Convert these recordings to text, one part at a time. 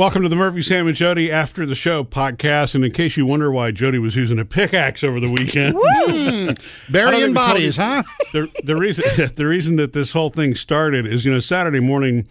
Welcome to the Murphy, Sam, and Jody After the Show podcast. And in case you wonder why Jody was using a pickaxe over the weekend, Burying bodies, huh? the, the reason the reason that this whole thing started is, you know, Saturday morning,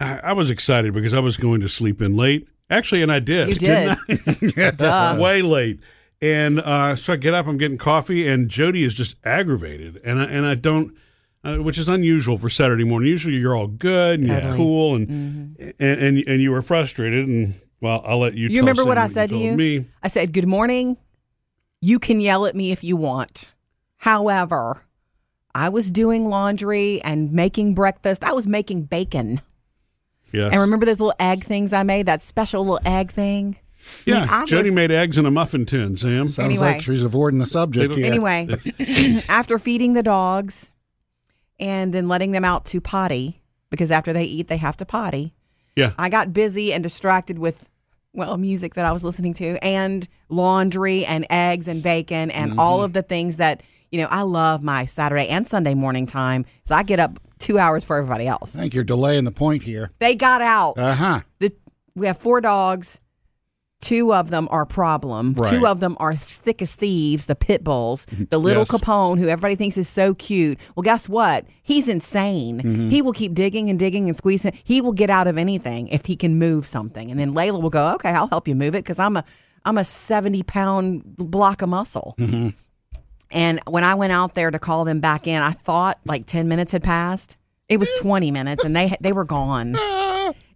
I, I was excited because I was going to sleep in late. Actually, and I did. You didn't. I? Way late. And uh, so I get up, I'm getting coffee, and Jody is just aggravated. And I, and I don't, uh, which is unusual for Saturday morning. Usually you're all good and you're cool and, and, and, and you were frustrated. And, well, I'll let you You tell remember what I said to you? Me. I said, Good morning. You can yell at me if you want. However, I was doing laundry and making breakfast. I was making bacon. Yes. And remember those little egg things I made? That special little egg thing? yeah, mean, I Jody was- made eggs in a muffin tin, Sam. Sounds Anyway. like she's avoiding the subject here. Anyway, after feeding the dogs and then letting them out to potty, because after they eat, they have to potty. Yeah. I got busy and distracted with, well, music that I was listening to and laundry and eggs and bacon and all of the things that, you know, I love my Saturday and Sunday morning time. So I get up two hours for everybody else. I think you're delaying the point here. They got out. Uh huh. The, we have four dogs. Two of them are problem. Right. Two of them are thick as thieves, the pit bulls. The little Yes. Capone, who everybody thinks is so cute. Well, guess what? He's insane. Mm-hmm. He will keep digging and digging and squeezing. He will get out of anything if he can move something. And then Layla will go, okay, I'll help you move it because I'm a I'm a 70 pound block of muscle. Mm-hmm. And when I went out there to call them back in, I thought like 10 minutes had passed. It was 20 minutes and they they were gone.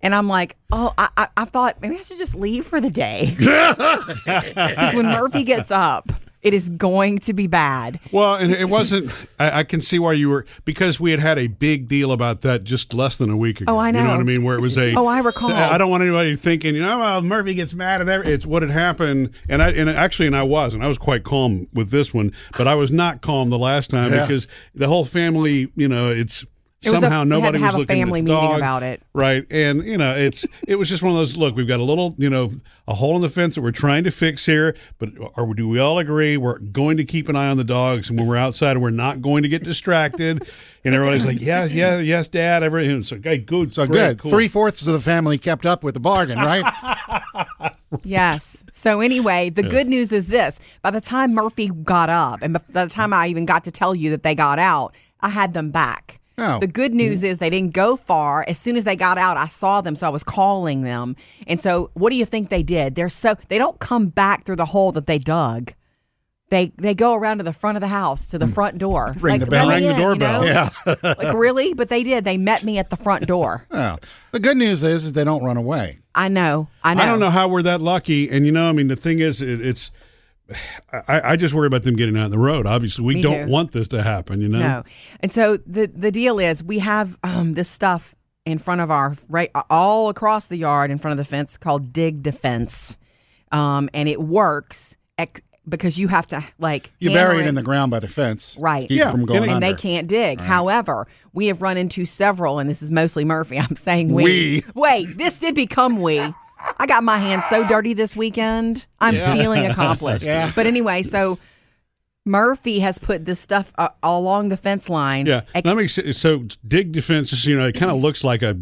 And I'm like, oh, I, I, I thought maybe I should just leave for the day. Because when Murphy gets up, it is going to be bad. Well, and it wasn't. I, I can see why you were because we had had a big deal about that just less than a week ago. Oh, I know. You know know. what I mean? Where it was a. Oh, I recall. I don't want anybody thinking, you know, well, Murphy gets mad at every. It's what had happened, and I and actually, and I was, and I was quite calm with this one, but I was not calm the last time Yeah. because the whole family, you know, it's. It was a- Somehow had to nobody have was a looking family at the meeting dog, about it. right? And you know, it's it was just one of those. Look, we've got a little, you know, a hole in the fence that we're trying to fix here. But are do we all agree we're going to keep an eye on the dogs, and when we're outside, we're not going to get distracted? and everybody's like, yes, yes, yes, Dad. Everything. So, okay, good, So great, good. cool. Three fourths of the family kept up with the bargain, right? Yes. So anyway, the good news is this: by the time Murphy got up, and by the time I even got to tell you that they got out, I had them back. Oh. The good news is they didn't go far. As soon as they got out, I saw them, so I was calling them. And so, what do you think they did? They're so they don't come back through the hole that they dug. They they go around to the front of the house to the front door. Mm. Ring like, the bell. let me Ring the in, you doorbell. know? yeah. like really? But they did. They met me at the front door. Oh. The good news is, is they don't run away. I know. I know. I don't know how we're that lucky. And you know, I mean, the thing is, it, it's. I, I just worry about them getting out on the road. Obviously, we Me don't too. want this to happen. You know. No. And so the the deal is we have um, this stuff in front of our right all across the yard in front of the fence called dig defense, um, and it works ex- because you have to like You bury it in the ground by the fence. Right. Keep Yeah, from and going it- and under. they can't dig. However, we have run into several, and this is mostly Murphy. I'm saying we. We. Wait, this did become we. I got my hands so dirty this weekend. I'm feeling accomplished. Yeah. But anyway, so Murphy has put this stuff uh, along the fence line. Yeah. Ex- Let me say, so dig defenses, you know it kind of looks like a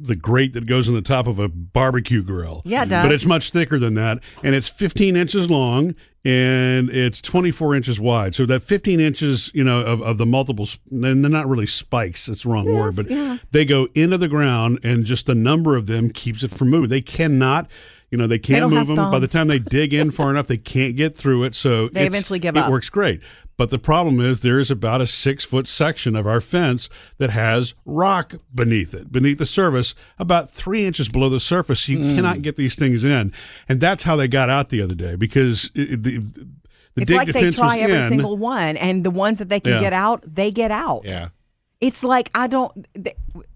the grate that goes on the top of a barbecue grill. Yeah, it does. But it's much thicker than that, and it's 15 inches long and it's 24 inches wide. So that 15 inches, you know, of, of the multiple, and they're not really spikes. That's the wrong word, but yeah. they go into the ground, and just the number of them keeps it from moving. They cannot. You know they can't don't move have them. By the time they dig in far enough, they can't get through it. So They eventually give it up. works great. But the problem is there is about a six foot section of our fence that has rock beneath it, beneath the surface, about three inches below the surface. So you Hmm. cannot get these things in. And that's how they got out the other day because it, the, the it's dig like they try every in. single one, and the ones that they can Yeah. get out, they get out. Yeah. It's like I don't.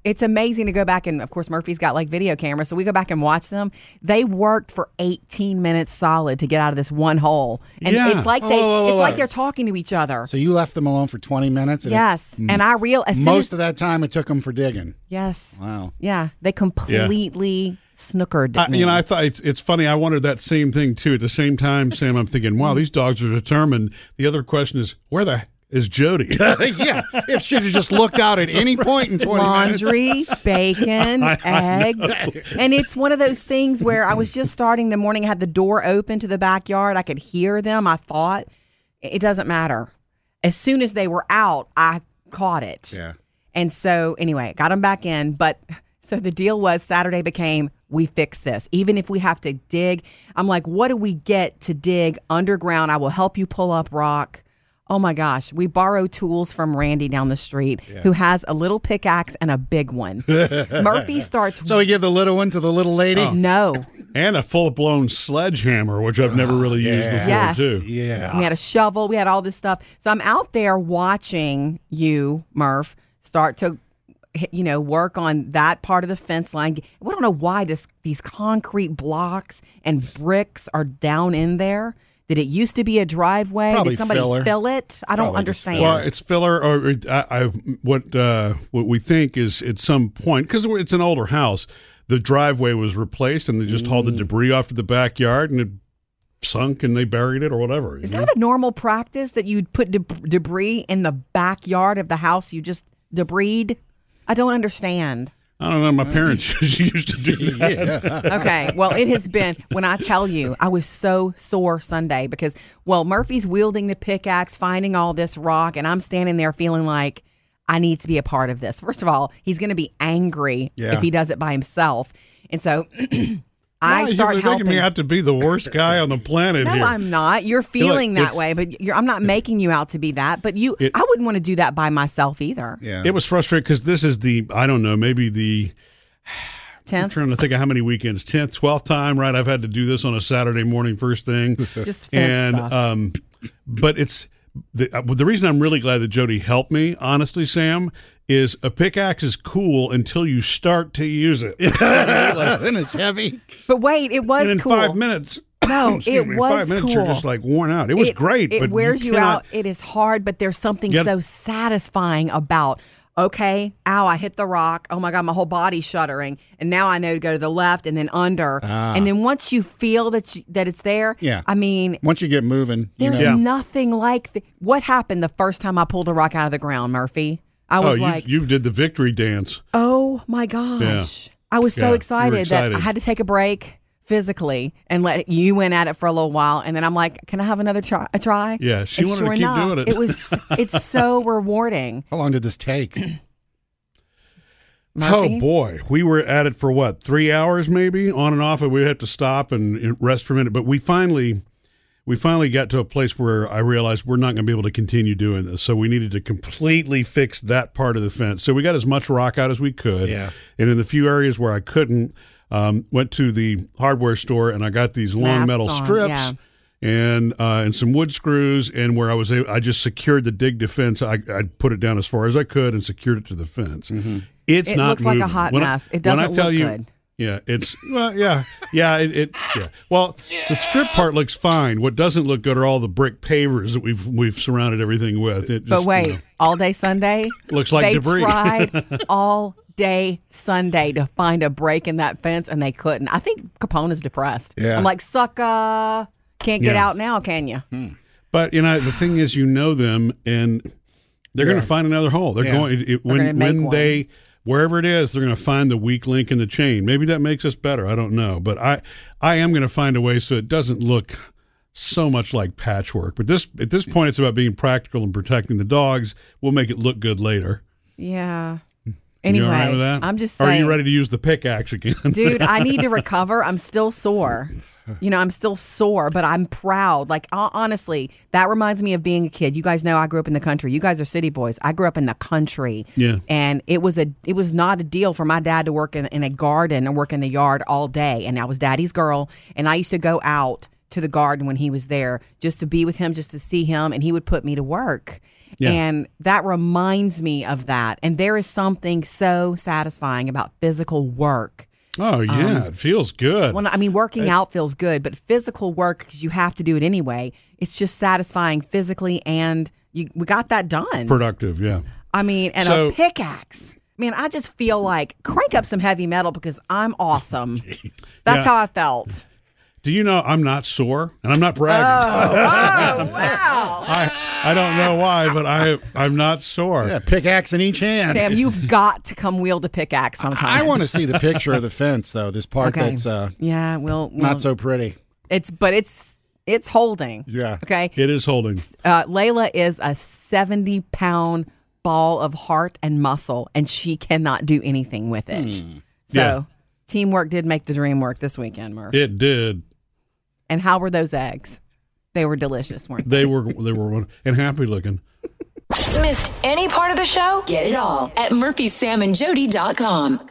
It's amazing to go back and, of course, Murphy's got like video cameras, so we go back and watch them. They worked for 18 minutes solid to get out of this one hole, and Yeah. it's like they, Whoa, whoa, whoa, it's like whoa. they're talking to each other. So you left them alone for 20 minutes? And it- yes, mm. and I real as most as, of that time it took them for digging. yes, Wow. yeah, they completely snookered I, me. you know, I thought it's, it's funny. I wondered that same thing too. At the same time, Sam, I'm thinking, wow, these dogs are determined. The other question is, where the is Jody. yeah, if she'd have just looked out at any point in 20 minutes. laundry, bacon, eggs. And it's one of those things where I was just starting the morning, I had the door open to the backyard. I could hear them. I thought, it doesn't matter. As soon as they were out, I caught it. Yeah. And so, anyway, got them back in. But so the deal was Saturday became we fix this. Even if we have to dig, I'm like, what do we get to dig underground? I will help you pull up rock. Oh my gosh, we borrow tools from Randy down the street who has a little pickaxe and a big one. Murphy starts, So we give the little one to the little lady? Oh. no. and a full blown sledgehammer, which I've never really used yeah. before, Yes. too. Yeah. We had a shovel. We had all this stuff. So I'm out there watching you, Murph, start to, you know, work on that part of the fence line. We don't know why this these concrete blocks and bricks are down in there. Did it used to be a driveway? Probably Did somebody filler. fill it? I don't Probably understand. Well, it's filler, or it- I, I, what uh, what we think is at some point because it's an older house, the driveway was replaced, and they just hauled Mm. the debris off to the backyard, and it sunk, and they buried it or whatever. Is know? that a normal practice that you'd put deb- debris in the backyard of the house you just debris? I don't understand. I don't know. My parents used to do that. okay. Well, it has been when I tell you, I was so sore Sunday because, well, Murphy's wielding the pickaxe, finding all this rock, and I'm standing there feeling like I need to be a part of this. First of all, he's going to be angry Yeah. if he does it by himself, and so I Why, start you're helping. making me out to be the worst guy on the planet no, here. I'm not. You're feeling that way, but you're, I'm not making you out to be that. But you, It- I wouldn't want to do that by myself either. Yeah. It was frustrating because this is the I don't know maybe the I'm Tenth, trying to think of how many weekends tenth twelfth time right I've had to do this on a Saturday morning first thing just fence and stuff. um but it's the uh, the reason I'm really glad that Jody helped me honestly Sam is a pickaxe is cool until you start to use it and it's heavy. but wait, it was and in cool. five minutes No, excuse it me, in was five minutes you're just like worn out it was it, great It but wears you, cannot- out. It is hard, but there's something Yep. so satisfying about. Okay, ow! I hit the rock. Oh my god, my whole body's shuddering, and now I know to go to the left and then under, and then once you feel that you, that it's there, Ah. Yeah. I mean, Once you get moving, you there's know. Yeah. nothing like the, what happened the first time I pulled a rock out of the ground, Murphy. I oh was you, like, you did the victory dance Oh my gosh. I was so you were excited, that. I had to take a break physically and let you went at it for a little while and then I'm like, Can I have another try a try? Yeah, she And wanted to keep enough, doing it. It was it's so rewarding. How long did this take? Murphy? Oh boy, we were at it for what three hours, maybe on and off. And we had to stop and and rest for a minute. But we finally, we finally got to a place where I realized we're not going to be able to continue doing this. So we needed to completely fix that part of the fence. So we got as much rock out as we could. Yeah. And in the few areas where I couldn't, um, went to the hardware store and I got these long Masks metal on, strips. yeah. And uh, and some wood screws, and where I was, able, I just secured the dig defense. I I put it down as far as I could and secured it to the fence. It's It not looks like a hot When I- mess. It when I doesn't tell look you, good. Yeah, it's well, yeah, yeah, it, it yeah. Well, the strip part looks fine. What doesn't look good are all the brick pavers that we've we've surrounded everything with. It just, But wait, you know, all day Sunday? Looks like they debris. tried all day Sunday to find a break in that fence and they couldn't. I think Capone is depressed. Yeah. I'm like, sucker. Can't get Yeah. out now, can you? Hmm. but you know, the thing is, you know them, and they're going to find another hole. They're Yeah. going it, when gonna make when one. they wherever it is, they're going to find the weak link in the chain. Maybe that makes us better. I don't know, but I I am going to find a way so it doesn't look so much like patchwork. But this at this point, it's about being practical and protecting the dogs. We'll make it look good later. Yeah. Anyway, right with that? I'm just saying. Are you ready to use the pickaxe again? dude i need to recover i'm still sore you know i'm still sore but i'm proud. Like honestly that reminds me of being a kid. You guys know i grew up in the country. You guys are city boys. I grew up in the country. Yeah. and it was a it was not a deal for my dad to work in, in a garden and work in the yard all day. And i was daddy's girl and i used to go out to the garden when he was there just to be with him just to see him and he would put me to work. Yeah. and that reminds me of that. And there is something so satisfying about physical work oh yeah, um, it feels good. well, I mean, working out feels good, but physical work because you have to do it anyway. It's just satisfying physically, and you we got that done. Productive, yeah. I mean, and So- a pickaxe. Man, I just feel like crank up some heavy metal because I'm awesome. That's Yeah. how I felt. Do you know I'm not sore and I'm not bragging. Oh, wow. I I don't know why, but I I'm not sore. Yeah, pickaxe in each hand. Sam, you've got to come wield a pickaxe sometime. I want to see the picture of the fence, though. This part Okay. that's uh, Yeah, well, well, not so pretty. It's but it's it's holding. Yeah. Okay. It is holding. Uh, Layla is a seventy pound ball of heart and muscle, and she cannot do anything with it. So Yeah. teamwork did make the dream work this weekend, Murph. It did. And how were those eggs? They were delicious, weren't they? They were they were and happy looking. Missed any part of the show? Get it all at murphysamandjody.com.